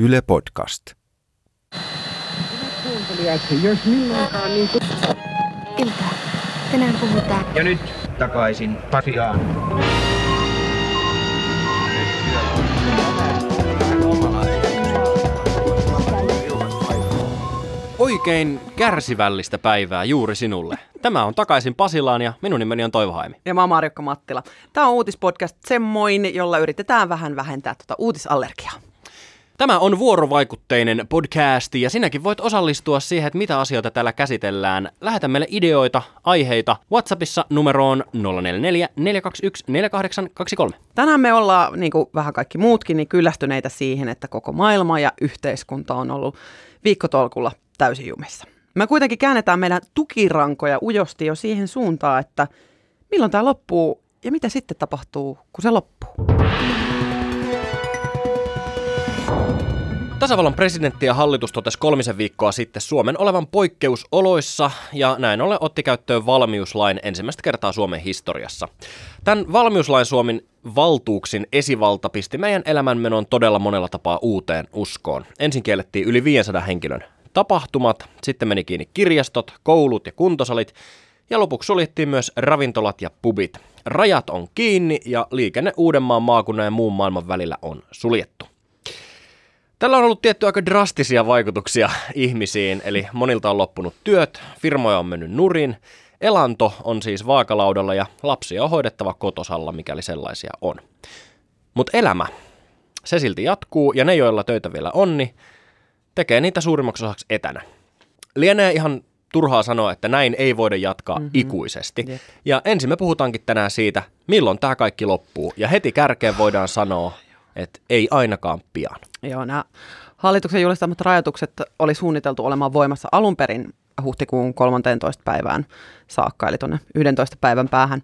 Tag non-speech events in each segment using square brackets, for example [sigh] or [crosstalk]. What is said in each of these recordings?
Yle Podcast. kuuntelijat, jos milloinkaan niin kuin... Tänään puhutaan Ja nyt takaisin Pasiaan. Oikein kärsivällistä päivää juuri sinulle. Tämä on takaisin Pasilaan ja minun nimeni on Toivo Haimi. Ja mä oon Marjukka Mattila. Tämä on uutispodcast semmoin, jolla yritetään vähän vähentää tuota uutisallergiaa. Tämä on vuorovaikutteinen podcast ja sinäkin voit osallistua siihen, että mitä asioita täällä käsitellään. Lähetä meille ideoita, aiheita WhatsAppissa numeroon 044 421 4823. Tänään me ollaan, niin kuin vähän kaikki muutkin, niin kyllästyneitä siihen, että koko maailma ja yhteiskunta on ollut viikkotolkulla täysin jumissa. Me kuitenkin käännetään meidän tukirankoja ujosti jo siihen suuntaan, että milloin tämä loppuu ja mitä sitten tapahtuu, kun se loppuu. Tasavallan presidentti ja hallitus totesi kolmisen viikkoa sitten Suomen olevan poikkeusoloissa ja näin ollen otti käyttöön valmiuslain ensimmäistä kertaa Suomen historiassa. Tämän valmiuslain Suomen valtuuksin esivalta pisti meidän elämänmenon todella monella tapaa uuteen uskoon. Ensin kiellettiin yli 500 henkilön tapahtumat, sitten meni kiinni kirjastot, koulut ja kuntosalit ja lopuksi suljettiin myös ravintolat ja pubit. Rajat on kiinni ja liikenne Uudenmaan maakunnan ja muun maailman välillä on suljettu. Tällä on ollut tietty aika drastisia vaikutuksia ihmisiin, eli monilta on loppunut työt, firmoja on mennyt nurin, elanto on siis vaakalaudalla ja lapsia on hoidettava kotosalla, mikäli sellaisia on. Mutta elämä, se silti jatkuu ja ne, joilla töitä vielä on, niin tekee niitä suurimmaksi osaksi etänä. Lienee ihan turhaa sanoa, että näin ei voida jatkaa mm-hmm. ikuisesti. Jep. Ja ensin me puhutaankin tänään siitä, milloin tämä kaikki loppuu. Ja heti kärkeen voidaan sanoa, että ei ainakaan pian. Joo, nämä hallituksen julistamat rajoitukset oli suunniteltu olemaan voimassa alun perin huhtikuun 13. päivään saakka, eli tuonne 11 päivän päähän.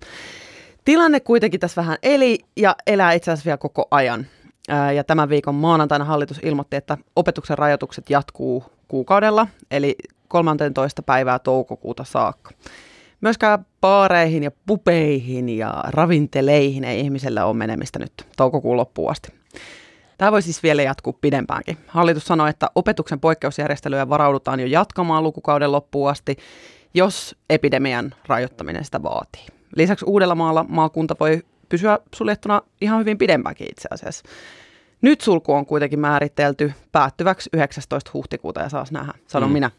Tilanne kuitenkin tässä vähän eli ja elää itse asiassa vielä koko ajan. Ja tämän viikon maanantaina hallitus ilmoitti, että opetuksen rajoitukset jatkuu kuukaudella, eli 13. päivää toukokuuta saakka. Myöskään baareihin ja pupeihin ja ravinteleihin ei ihmisellä ole menemistä nyt toukokuun loppuun asti. Tämä voi siis vielä jatkuu pidempäänkin. Hallitus sanoi, että opetuksen poikkeusjärjestelyjä varaudutaan jo jatkamaan lukukauden loppuun asti, jos epidemian rajoittaminen sitä vaatii. Lisäksi Uudellamaalla maakunta voi pysyä suljettuna ihan hyvin pidempäänkin itse asiassa. Nyt sulku on kuitenkin määritelty päättyväksi 19. huhtikuuta ja saas nähdä, sanon mm. minä.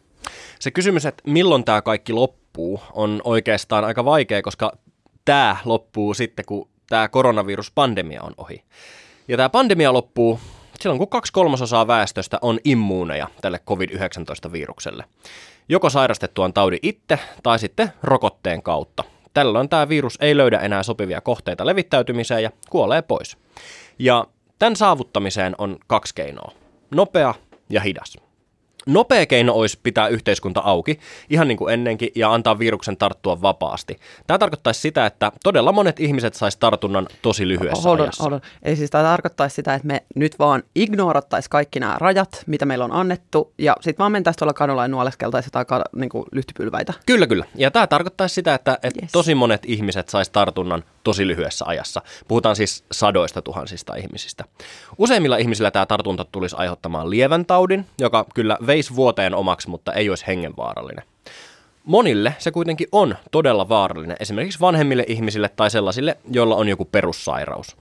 Se kysymys, että milloin tämä kaikki loppuu, on oikeastaan aika vaikea, koska tämä loppuu sitten, kun tämä koronaviruspandemia on ohi. Ja tämä pandemia loppuu silloin, kun kaksi kolmasosaa väestöstä on immuuneja tälle COVID-19-virukselle. Joko sairastettuaan taudin itse tai sitten rokotteen kautta. Tällöin tämä virus ei löydä enää sopivia kohteita levittäytymiseen ja kuolee pois. Ja tämän saavuttamiseen on kaksi keinoa. Nopea ja hidas. Nopea keino olisi pitää yhteiskunta auki, ihan niin kuin ennenkin, ja antaa viruksen tarttua vapaasti. Tämä tarkoittaisi sitä, että todella monet ihmiset sais tartunnan tosi lyhyessä Hold on, ajassa. hold on. Eli siis tämä tarkoittaisi sitä, että me nyt vaan ignorattaisiin kaikki nämä rajat, mitä meillä on annettu, ja sitten vaan mentäisiin tuolla kadulla ja nuoleskeltaisiin jotain niin kuin lyhtypylväitä. Kyllä, kyllä. Ja tämä tarkoittaisi sitä, että, että yes. Tosi monet ihmiset sais tartunnan tosi lyhyessä ajassa. Puhutaan siis sadoista tuhansista ihmisistä. Useimmilla ihmisillä tämä tartunta tulisi aiheuttamaan lievän taudin, joka kyllä veisi vuoteen omaksi, mutta ei olisi hengenvaarallinen. Monille se kuitenkin on todella vaarallinen, esimerkiksi vanhemmille ihmisille tai sellaisille, joilla on joku perussairaus.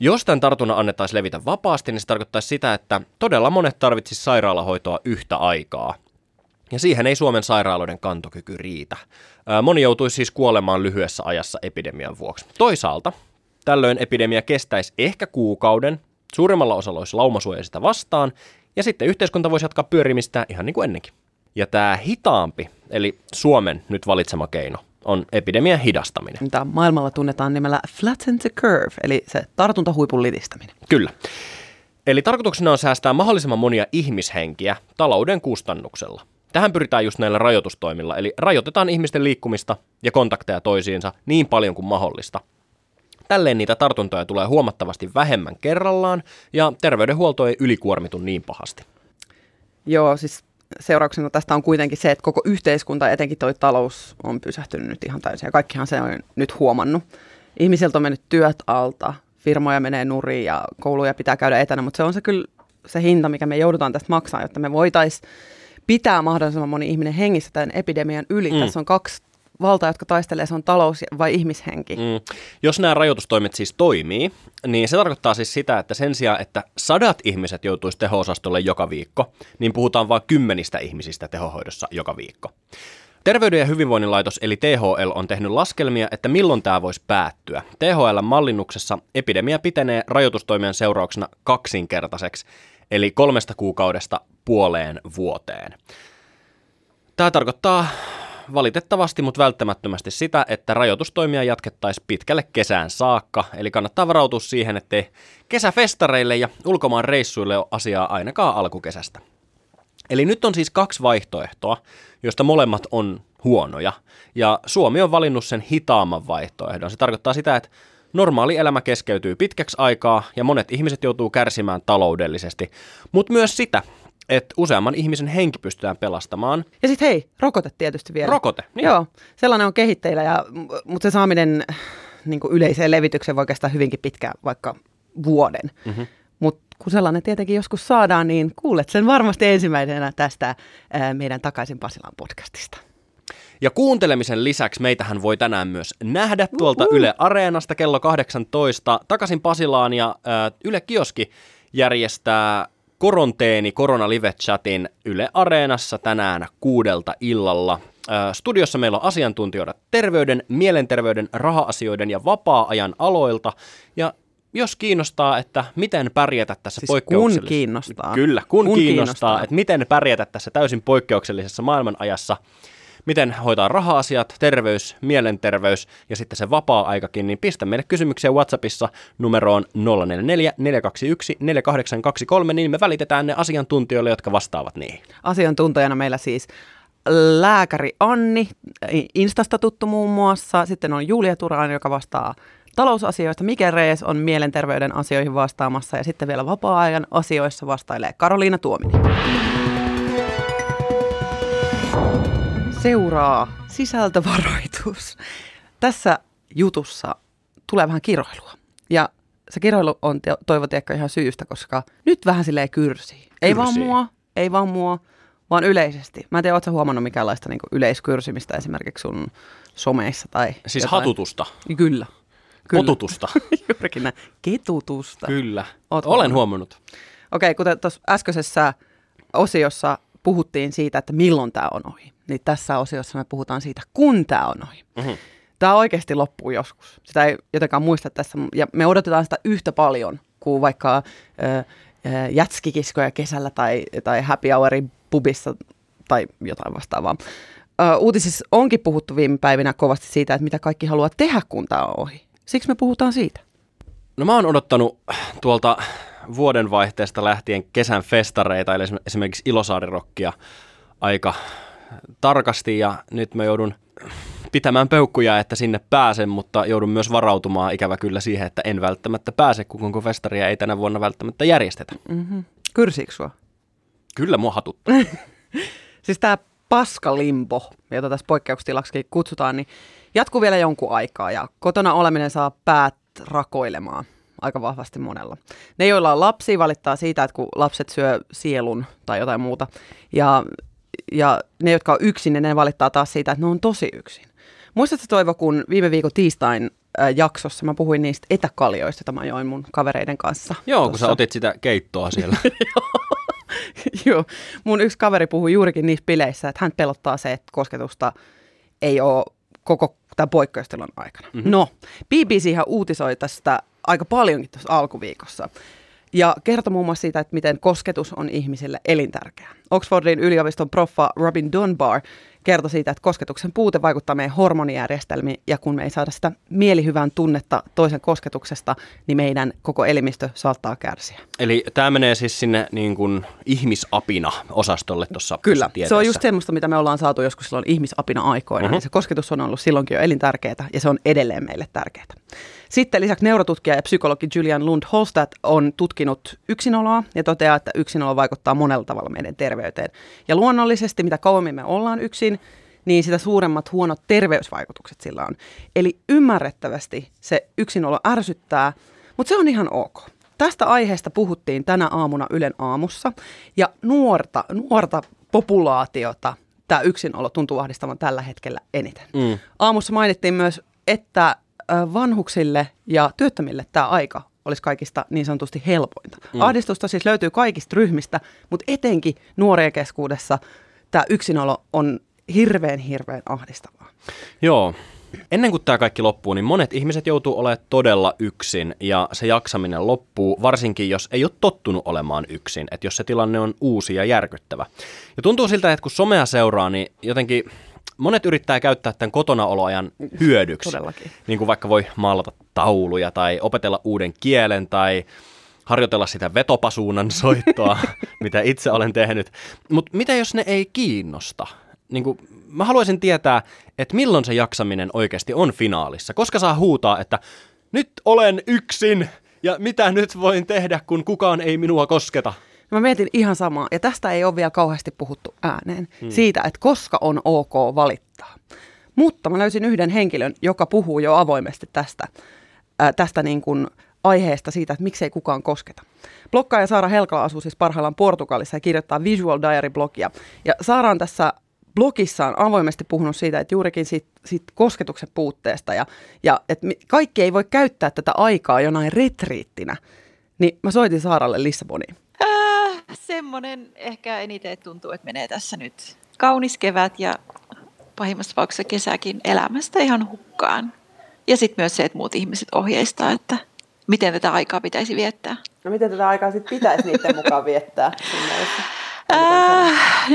Jos tämän tartunnan annettaisiin levitä vapaasti, niin se tarkoittaisi sitä, että todella monet tarvitsisivat sairaalahoitoa yhtä aikaa. Ja siihen ei Suomen sairaaloiden kantokyky riitä. Moni joutuisi siis kuolemaan lyhyessä ajassa epidemian vuoksi. Toisaalta tällöin epidemia kestäisi ehkä kuukauden, suurimmalla osalla olisi laumasuoja sitä vastaan, ja sitten yhteiskunta voisi jatkaa pyörimistä ihan niin kuin ennenkin. Ja tämä hitaampi, eli Suomen nyt valitsema keino, on epidemian hidastaminen. Mitä maailmalla tunnetaan nimellä flatten the curve, eli se tartuntahuipun litistäminen. Kyllä. Eli tarkoituksena on säästää mahdollisimman monia ihmishenkiä talouden kustannuksella. Tähän pyritään just näillä rajoitustoimilla, eli rajoitetaan ihmisten liikkumista ja kontakteja toisiinsa niin paljon kuin mahdollista. Tälleen niitä tartuntoja tulee huomattavasti vähemmän kerrallaan ja terveydenhuolto ei ylikuormitu niin pahasti. Joo, siis seurauksena tästä on kuitenkin se, että koko yhteiskunta, etenkin toi talous, on pysähtynyt nyt ihan täysin. Ja kaikkihan se on nyt huomannut. Ihmisiltä on mennyt työt alta, firmoja menee nurin ja kouluja pitää käydä etänä, mutta se on se kyllä se hinta, mikä me joudutaan tästä maksaa, jotta me voitaisiin pitää mahdollisimman moni ihminen hengissä tämän epidemian yli. Mm. Tässä on kaksi valtaa, jotka taistelee, se on talous vai ihmishenki. Mm. Jos nämä rajoitustoimet siis toimii, niin se tarkoittaa siis sitä, että sen sijaan, että sadat ihmiset joutuisi teho-osastolle joka viikko, niin puhutaan vain kymmenistä ihmisistä tehohoidossa joka viikko. Terveyden ja hyvinvoinnin laitos eli THL on tehnyt laskelmia, että milloin tämä voisi päättyä. THL-mallinnuksessa epidemia pitenee rajoitustoimien seurauksena kaksinkertaiseksi, eli kolmesta kuukaudesta puoleen vuoteen. Tämä tarkoittaa valitettavasti, mutta välttämättömästi sitä, että rajoitustoimia jatkettaisiin pitkälle kesään saakka, eli kannattaa varautua siihen, ettei kesäfestareille ja ulkomaan reissuille ole asiaa ainakaan alkukesästä. Eli nyt on siis kaksi vaihtoehtoa, joista molemmat on huonoja, ja Suomi on valinnut sen hitaamman vaihtoehdon. Se tarkoittaa sitä, että normaali elämä keskeytyy pitkäksi aikaa ja monet ihmiset joutuu kärsimään taloudellisesti, mutta myös sitä, että useamman ihmisen henki pystytään pelastamaan. Ja sitten hei, rokote tietysti vielä. Rokote, niin. Joo, sellainen on kehitteillä, ja, mutta se saaminen niin yleiseen levitykseen voi kestää hyvinkin pitkään, vaikka vuoden. Mm-hmm. Mutta kun sellainen tietenkin joskus saadaan, niin kuulet sen varmasti ensimmäisenä tästä ää, meidän Takaisin Pasilaan podcastista. Ja kuuntelemisen lisäksi meitähän voi tänään myös nähdä tuolta uh-huh. Yle Areenasta kello 18 takaisin Pasilaan ja ää, Yle Kioski järjestää koronteeni korona live chatin Yle Areenassa tänään kuudelta illalla. Studiossa meillä on asiantuntijoita terveyden, mielenterveyden, raha-asioiden ja vapaa-ajan aloilta. Ja jos kiinnostaa, että miten pärjätä tässä siis poikkeuksellisessa... kun kiinnostaa. Kyllä, kun, kun kiinnostaa, kiinnostaa, että miten pärjätä tässä täysin poikkeuksellisessa maailmanajassa – miten hoitaa raha-asiat, terveys, mielenterveys ja sitten se vapaa-aikakin, niin pistä meille kysymyksiä WhatsAppissa numeroon 044 421 4823, niin me välitetään ne asiantuntijoille, jotka vastaavat niihin. Asiantuntijana meillä siis lääkäri Anni, Instasta tuttu muun muassa, sitten on Julia Turainen, joka vastaa talousasioista. Mike Rees on mielenterveyden asioihin vastaamassa ja sitten vielä vapaa-ajan asioissa vastailee Karoliina Tuominen. Seuraa sisältövaroitus. Tässä jutussa tulee vähän kiroilua. Ja se kiroilu on toivo ihan syystä, koska nyt vähän silleen kyrsii. Ei vaan mua, ei vaan mua, vaan yleisesti. Mä en tiedä, ootko huomannut mikäänlaista niin yleiskyrsimistä esimerkiksi sun someissa tai Siis jotain. hatutusta? Kyllä. Kyllä. Otutusta. [laughs] Juurikin näin. Ketutusta. Kyllä. Oot Olen huomannut. Okei, okay, kuten tuossa äskeisessä osiossa puhuttiin siitä, että milloin tämä on ohi niin tässä osiossa me puhutaan siitä, kun tämä on ohi. Mm-hmm. Tämä oikeasti loppuu joskus. Sitä ei jotenkaan muista tässä. Ja me odotetaan sitä yhtä paljon kuin vaikka äh, jätskikiskoja kesällä tai, tai happy hourin pubissa tai jotain vastaavaa. Äh, uutisissa onkin puhuttu viime päivinä kovasti siitä, että mitä kaikki haluaa tehdä, kun tämä on ohi. Siksi me puhutaan siitä. No mä oon odottanut tuolta vuodenvaihteesta lähtien kesän festareita, eli esimerkiksi Ilosaarirokkia aika tarkasti ja nyt mä joudun pitämään peukkuja, että sinne pääsen, mutta joudun myös varautumaan ikävä kyllä siihen, että en välttämättä pääse, kun koko festaria ei tänä vuonna välttämättä järjestetä. Mm-hmm. Kyrsiikö sua? Kyllä mua hatut. [laughs] siis tämä paskalimpo, jota tässä poikkeustilaksi kutsutaan, niin jatkuu vielä jonkun aikaa ja kotona oleminen saa päät rakoilemaan aika vahvasti monella. Ne, joilla on lapsia, valittaa siitä, että kun lapset syö sielun tai jotain muuta. Ja ja ne, jotka on yksin, ne valittaa taas siitä, että ne on tosi yksin. Muistatko Toivo, kun viime viikon tiistain jaksossa mä puhuin niistä etäkaljoista, joita mä join mun kavereiden kanssa. Joo, tossa. kun sä otit sitä keittoa siellä. [laughs] Joo, mun yksi kaveri puhui juurikin niissä bileissä, että hän pelottaa se, että kosketusta ei ole koko tämän poikkeustilon aikana. Mm-hmm. No, BBC ihan uutisoi tästä aika paljonkin tuossa alkuviikossa ja kertoi muun muassa siitä, että miten kosketus on ihmisille elintärkeää. Oxfordin yliopiston proffa Robin Dunbar kertoi siitä, että kosketuksen puute vaikuttaa meidän hormonijärjestelmiin ja kun me ei saada sitä mielihyvän tunnetta toisen kosketuksesta, niin meidän koko elimistö saattaa kärsiä. Eli tämä menee siis sinne niin kuin ihmisapina osastolle tuossa Kyllä, se on just semmoista, mitä me ollaan saatu joskus silloin ihmisapina aikoina. Uh-huh. Se kosketus on ollut silloinkin jo elintärkeää ja se on edelleen meille tärkeää. Sitten lisäksi neurotutkija ja psykologi Julian Lund Holstad on tutkinut yksinoloa ja toteaa, että yksinolo vaikuttaa monella tavalla meidän terveyteen. Ja luonnollisesti, mitä kauemmin me ollaan yksin, niin sitä suuremmat huonot terveysvaikutukset sillä on. Eli ymmärrettävästi se yksinolo ärsyttää, mutta se on ihan ok. tästä aiheesta puhuttiin tänä aamuna Ylen aamussa ja nuorta, nuorta populaatiota tämä yksinolo tuntuu ahdistavan tällä hetkellä eniten. Mm. Aamussa mainittiin myös, että vanhuksille ja työttömille tämä aika olisi kaikista niin sanotusti helpointa. Mm. Ahdistusta siis löytyy kaikista ryhmistä, mutta etenkin nuorien keskuudessa tämä yksinolo on hirveän, hirveän ahdistavaa. Joo. Ennen kuin tämä kaikki loppuu, niin monet ihmiset joutuu olemaan todella yksin ja se jaksaminen loppuu, varsinkin jos ei ole tottunut olemaan yksin, että jos se tilanne on uusi ja järkyttävä. Ja tuntuu siltä, että kun somea seuraa, niin jotenkin monet yrittää käyttää tämän kotonaoloajan hyödyksi. Todellakin. Niin kuin vaikka voi maalata tauluja tai opetella uuden kielen tai harjoitella sitä vetopasuunan [laughs] soittoa, mitä itse olen tehnyt. Mutta mitä jos ne ei kiinnosta? Niin kuin, mä haluaisin tietää, että milloin se jaksaminen oikeasti on finaalissa. Koska saa huutaa, että nyt olen yksin ja mitä nyt voin tehdä, kun kukaan ei minua kosketa. Mä mietin ihan samaa, ja tästä ei ole vielä kauheasti puhuttu ääneen, hmm. siitä, että koska on ok valittaa. Mutta mä löysin yhden henkilön, joka puhuu jo avoimesti tästä, ää, tästä niin kuin aiheesta siitä, että miksei kukaan kosketa. Blokkaaja Saara Helkala asuu siis parhaillaan Portugalissa ja kirjoittaa Visual Diary-blogia. Ja Saara on tässä blogissaan avoimesti puhunut siitä, että juurikin siitä, siitä kosketuksen puutteesta ja, ja että kaikki ei voi käyttää tätä aikaa jonain retriittinä. Niin mä soitin Saaralle Lissaboniin. Semmoinen ehkä eniten tuntuu, että menee tässä nyt kaunis kevät ja pahimmassa tapauksessa kesäkin elämästä ihan hukkaan. Ja sitten myös se, että muut ihmiset ohjeistaa, että miten tätä aikaa pitäisi viettää. No miten tätä aikaa sitten pitäisi niiden mukaan viettää? [laughs]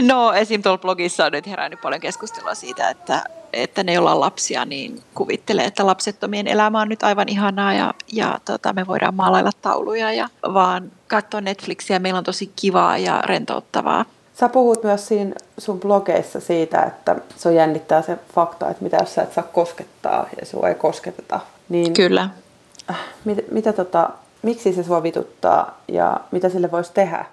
No esim. tuolla blogissa on nyt herännyt paljon keskustelua siitä, että, että ne, joilla on lapsia, niin kuvittelee, että lapsettomien elämä on nyt aivan ihanaa ja, ja tota, me voidaan maalailla tauluja ja vaan katsoa Netflixiä. Meillä on tosi kivaa ja rentouttavaa. Sä puhut myös siinä sun blogeissa siitä, että se on jännittää se fakta, että mitä jos sä et saa koskettaa ja sua ei kosketeta. Niin, Kyllä. Äh, mit, mitä tota, miksi se sua vituttaa ja mitä sille voisi tehdä?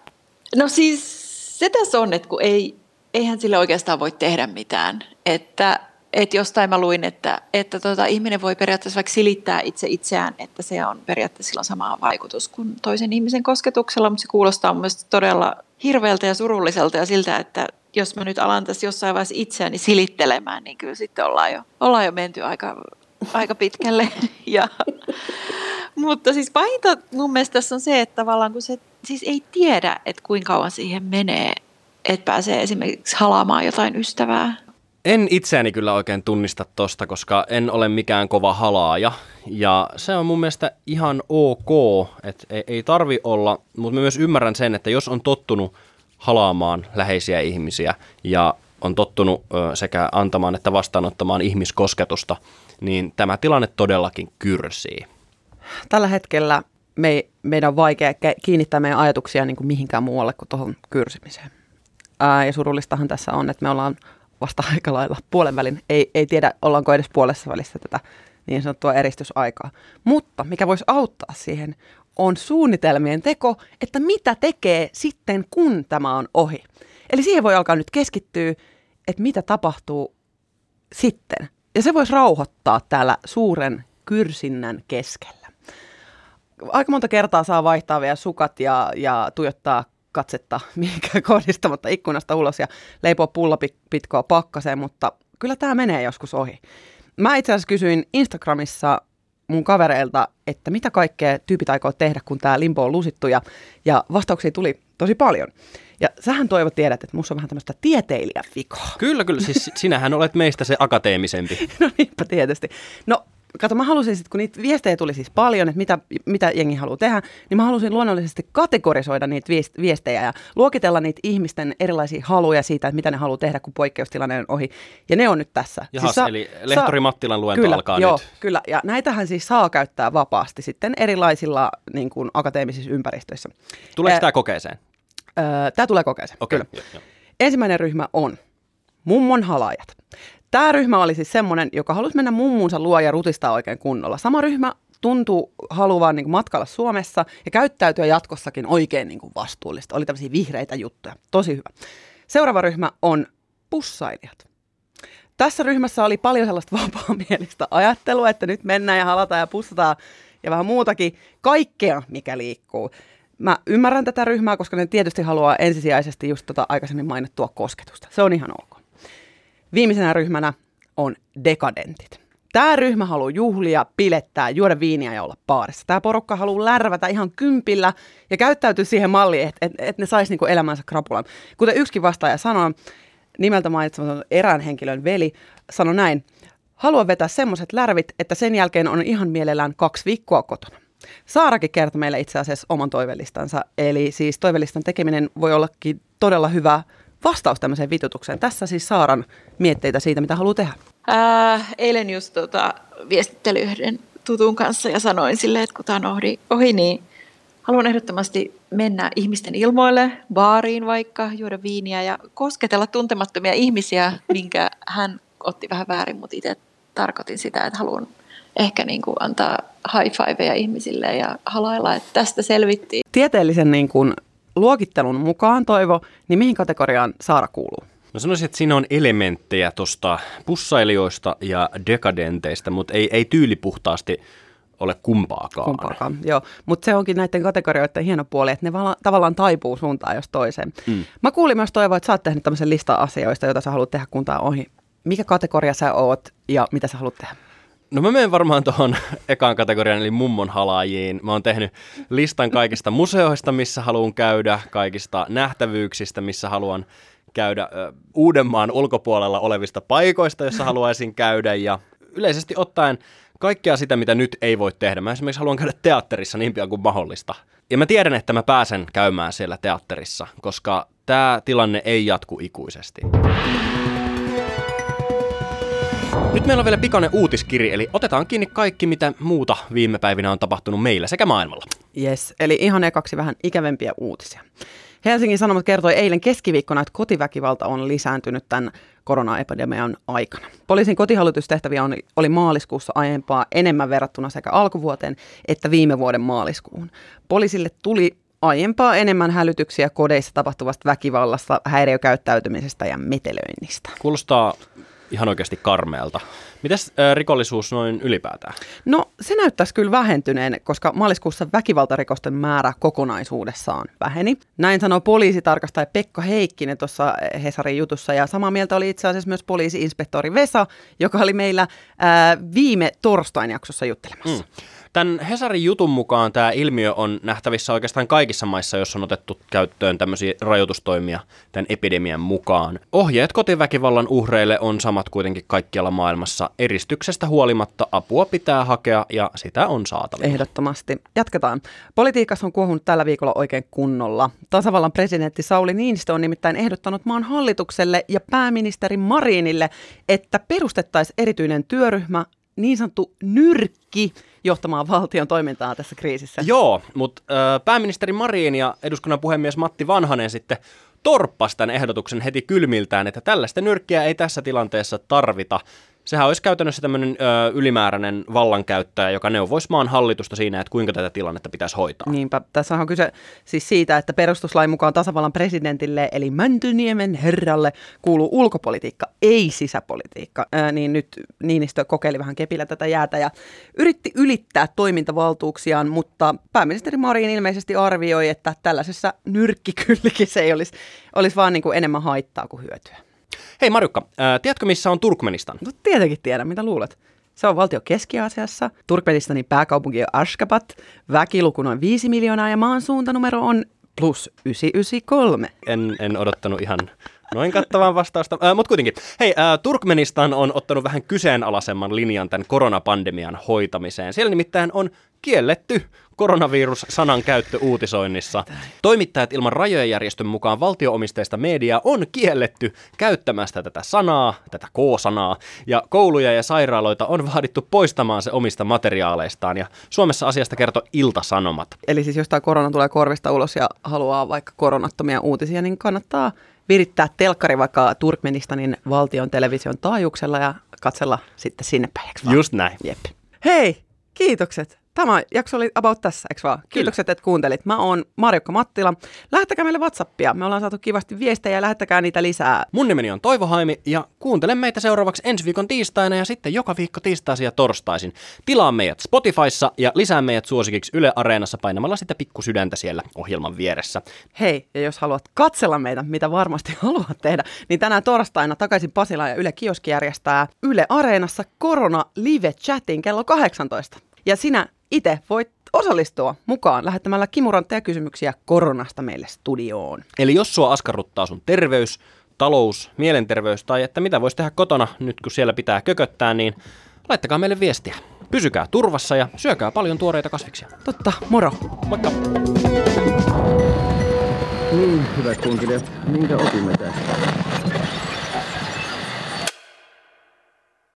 No siis se tässä on, että kun ei, eihän sille oikeastaan voi tehdä mitään. Että, että jostain mä luin, että, että tota, ihminen voi periaatteessa vaikka silittää itse itseään, että se on periaatteessa silloin sama vaikutus kuin toisen ihmisen kosketuksella, mutta se kuulostaa mun mielestä todella hirveältä ja surulliselta ja siltä, että jos mä nyt alan tässä jossain vaiheessa itseäni silittelemään, niin kyllä sitten ollaan jo, ollaan jo menty aika, aika pitkälle. [laughs] Ja, mutta siis pahinta mun mielestä tässä on se, että tavallaan kun se siis ei tiedä, että kuinka kauan siihen menee, että pääsee esimerkiksi halaamaan jotain ystävää. En itseäni kyllä oikein tunnista tosta, koska en ole mikään kova halaaja. Ja se on mun mielestä ihan ok, että ei, ei tarvi olla, mutta mä myös ymmärrän sen, että jos on tottunut halaamaan läheisiä ihmisiä ja on tottunut sekä antamaan että vastaanottamaan ihmiskosketusta, niin tämä tilanne todellakin kyrsii. Tällä hetkellä me, meidän on vaikea kiinnittää meidän ajatuksia niin kuin mihinkään muualle kuin tuohon kyrsimiseen. Ää, ja surullistahan tässä on, että me ollaan vasta [laughs] aika lailla puolen välin, ei, ei tiedä ollaanko edes puolessa välissä tätä niin sanottua eristysaikaa. Mutta mikä voisi auttaa siihen, on suunnitelmien teko, että mitä tekee sitten, kun tämä on ohi. Eli siihen voi alkaa nyt keskittyä, että mitä tapahtuu sitten. Ja se voisi rauhoittaa täällä suuren kyrsinnän keskellä aika monta kertaa saa vaihtaa vielä sukat ja, ja tuijottaa katsetta [laughs] mihinkään kohdistamatta ikkunasta ulos ja leipoa pullapitkoa pakkaseen, mutta kyllä tämä menee joskus ohi. Mä itse asiassa kysyin Instagramissa mun kavereilta, että mitä kaikkea tyypit aikoo tehdä, kun tämä limbo on lusittu, ja, ja vastauksia tuli tosi paljon. Ja sähän toivot tiedät, että musta on vähän tämmöistä tieteilijävikoa. Kyllä, kyllä. Siis sinähän olet meistä se akateemisempi. [laughs] no niinpä tietysti. No kato, mä halusin sitten, kun niitä viestejä tuli siis paljon, että mitä, mitä jengi haluaa tehdä, niin mä halusin luonnollisesti kategorisoida niitä viestejä ja luokitella niitä ihmisten erilaisia haluja siitä, että mitä ne haluaa tehdä, kun poikkeustilanne on ohi. Ja ne on nyt tässä. Jahas, siis sa- eli Lehtori Mattilan luento kyllä, alkaa joo, nyt. Kyllä, ja näitähän siis saa käyttää vapaasti sitten erilaisilla niin kuin, akateemisissa ympäristöissä. Tuleeko tämä kokeeseen? Tämä tulee kokeeseen, okay, kyllä. Jo, jo. Ensimmäinen ryhmä on mummon halajat. Tämä ryhmä oli siis semmoinen, joka halusi mennä mummunsa luo ja rutistaa oikein kunnolla. Sama ryhmä tuntuu haluavan niin matkalla Suomessa ja käyttäytyä jatkossakin oikein niin vastuullista. Oli tämmöisiä vihreitä juttuja. Tosi hyvä. Seuraava ryhmä on pussailijat. Tässä ryhmässä oli paljon sellaista [laughs] vapaamielistä ajattelua, että nyt mennään ja halataan ja pussataan ja vähän muutakin, kaikkea mikä liikkuu. Mä ymmärrän tätä ryhmää, koska ne tietysti haluaa ensisijaisesti just tota aikaisemmin mainittua kosketusta. Se on ihan ok. Viimeisenä ryhmänä on dekadentit. Tämä ryhmä haluaa juhlia, pilettää, juoda viiniä ja olla baarissa. Tämä porukka haluaa lärvätä ihan kympillä ja käyttäytyy siihen malliin, että et, et ne saisi niinku elämänsä krapulan. Kuten yksikin vastaaja sanoi, nimeltä mainitsematon erään henkilön veli, sanoi näin, haluan vetää semmoiset lärvit, että sen jälkeen on ihan mielellään kaksi viikkoa kotona. Saarakin kertoi meille itse asiassa oman toivelistansa, eli siis toivelistan tekeminen voi ollakin todella hyvä vastaus tämmöiseen vitutukseen. Tässä siis Saaran mietteitä siitä, mitä haluaa tehdä. Ää, eilen just tota, viestittelin yhden tutun kanssa ja sanoin sille, että kun tämä on ohi, ohi, niin haluan ehdottomasti mennä ihmisten ilmoille, baariin vaikka, juoda viiniä ja kosketella tuntemattomia ihmisiä, minkä hän otti vähän väärin, mutta itse tarkoitin sitä, että haluan ehkä niin kuin antaa high fiveja ihmisille ja halailla, että tästä selvittiin. Tieteellisen niin kuin luokittelun mukaan, Toivo, niin mihin kategoriaan Saara kuuluu? No sanoisin, että siinä on elementtejä tuosta pussailijoista ja dekadenteista, mutta ei, ei tyylipuhtaasti ole kumpaakaan. Kumpaakaan, joo. Mutta se onkin näiden kategorioiden hieno puoli, että ne vala, tavallaan taipuu suuntaan jos toiseen. Mm. Mä kuulin myös Toivo, että sä oot tehnyt tämmöisen listan asioista, joita sä haluat tehdä kuntaan ohi. Mikä kategoria sä oot ja mitä sä haluat tehdä? No mä menen varmaan tuohon [laughs] ekaan kategoriaan, eli mummon halaajiin. Mä oon tehnyt listan kaikista museoista, missä haluan käydä, kaikista nähtävyyksistä, missä haluan käydä Uudenmaan ulkopuolella olevista paikoista, jossa haluaisin käydä, ja yleisesti ottaen kaikkea sitä, mitä nyt ei voi tehdä. Mä esimerkiksi haluan käydä teatterissa niin pian kuin mahdollista. Ja mä tiedän, että mä pääsen käymään siellä teatterissa, koska tämä tilanne ei jatku ikuisesti. Nyt meillä on vielä pikainen uutiskiri, eli otetaan kiinni kaikki, mitä muuta viime päivinä on tapahtunut meillä sekä maailmalla. Yes, eli ihan ekaksi vähän ikävempiä uutisia. Helsingin Sanomat kertoi eilen keskiviikkona, että kotiväkivalta on lisääntynyt tämän koronaepidemian aikana. Poliisin kotihallitustehtäviä on, oli maaliskuussa aiempaa enemmän verrattuna sekä alkuvuoteen että viime vuoden maaliskuun. Poliisille tuli aiempaa enemmän hälytyksiä kodeissa tapahtuvasta väkivallasta, häiriökäyttäytymisestä ja metelöinnistä. Kuulostaa ihan oikeasti karmeelta. Mitäs äh, rikollisuus noin ylipäätään? No se näyttäisi kyllä vähentyneen, koska maaliskuussa väkivaltarikosten määrä kokonaisuudessaan väheni. Näin sanoo poliisitarkastaja Pekka Heikkinen tuossa Hesarin jutussa ja samaa mieltä oli itse asiassa myös poliisiinspektori Vesa, joka oli meillä ää, viime torstain jaksossa juttelemassa. Mm. Tämän Hesarin jutun mukaan tämä ilmiö on nähtävissä oikeastaan kaikissa maissa, jos on otettu käyttöön tämmöisiä rajoitustoimia tämän epidemian mukaan. Ohjeet kotiväkivallan uhreille on samat kuitenkin kaikkialla maailmassa. Eristyksestä huolimatta apua pitää hakea ja sitä on saatavilla. Ehdottomasti. Jatketaan. Politiikassa on kuohunut tällä viikolla oikein kunnolla. Tasavallan presidentti Sauli Niinistö on nimittäin ehdottanut maan hallitukselle ja pääministeri Marinille, että perustettaisiin erityinen työryhmä, niin sanottu nyrkki, johtamaan valtion toimintaa tässä kriisissä. Joo, mutta pääministeri Marin ja eduskunnan puhemies Matti Vanhanen sitten torppasi tämän ehdotuksen heti kylmiltään, että tällaista nyrkkiä ei tässä tilanteessa tarvita. Sehän olisi käytännössä tämmöinen ö, ylimääräinen vallankäyttäjä, joka neuvoisi maan hallitusta siinä, että kuinka tätä tilannetta pitäisi hoitaa. Niinpä. Tässä on kyse siis siitä, että perustuslain mukaan tasavallan presidentille, eli Mäntyniemen herralle, kuuluu ulkopolitiikka, ei sisäpolitiikka. Ää, niin nyt Niinistö kokeili vähän kepillä tätä jäätä ja yritti ylittää toimintavaltuuksiaan, mutta pääministeri Marin ilmeisesti arvioi, että tällaisessa nyrkkikyllikissä ei olisi, olisi vaan niin kuin enemmän haittaa kuin hyötyä. Hei Marjukka, ää, tiedätkö missä on Turkmenistan? No tietenkin tiedän, mitä luulet. Se on valtio Keski-Aasiassa. Turkmenistanin pääkaupunki on Ashgabat. Väkiluku noin 5 miljoonaa ja maan suuntanumero on plus 993. En, en odottanut ihan noin kattavan vastausta, äh, mutta kuitenkin. Hei, äh, Turkmenistan on ottanut vähän kyseenalaisemman linjan tämän koronapandemian hoitamiseen. Siellä nimittäin on kielletty koronavirus-sanan käyttö uutisoinnissa. Toimittajat ilman rajojen järjestön mukaan valtioomisteista mediaa on kielletty käyttämästä tätä sanaa, tätä K-sanaa, ja kouluja ja sairaaloita on vaadittu poistamaan se omista materiaaleistaan, ja Suomessa asiasta kertoo Ilta-Sanomat. Eli siis jos tämä korona tulee korvista ulos ja haluaa vaikka koronattomia uutisia, niin kannattaa virittää telkkari vaikka Turkmenistanin valtion television taajuuksella ja katsella sitten sinne päin. Just näin. Jep. Hei, kiitokset. Tämä jakso oli about tässä, eikö vaan? Kiitokset, että kuuntelit. Mä oon Marjukka Mattila. Lähettäkää meille Whatsappia. Me ollaan saatu kivasti viestejä ja lähettäkää niitä lisää. Mun nimeni on Toivo Haimi ja kuuntele meitä seuraavaksi ensi viikon tiistaina ja sitten joka viikko tiistaisin ja torstaisin. Tilaa meidät Spotifyssa ja lisää meidät suosikiksi Yle Areenassa painamalla sitä pikkusydäntä siellä ohjelman vieressä. Hei, ja jos haluat katsella meitä, mitä varmasti [laughs] haluat tehdä, niin tänään torstaina takaisin Pasilaan ja Yle Kioski järjestää Yle Areenassa Korona Live Chatin kello 18. Ja sinä itse voit osallistua mukaan lähettämällä kimurantteja kysymyksiä koronasta meille studioon. Eli jos sua askarruttaa sun terveys, talous, mielenterveys tai että mitä voisi tehdä kotona nyt kun siellä pitää kököttää, niin laittakaa meille viestiä. Pysykää turvassa ja syökää paljon tuoreita kasviksia. Totta, moro! Moikka! Niin, hyvät kuuntelijat, minkä opimme tästä?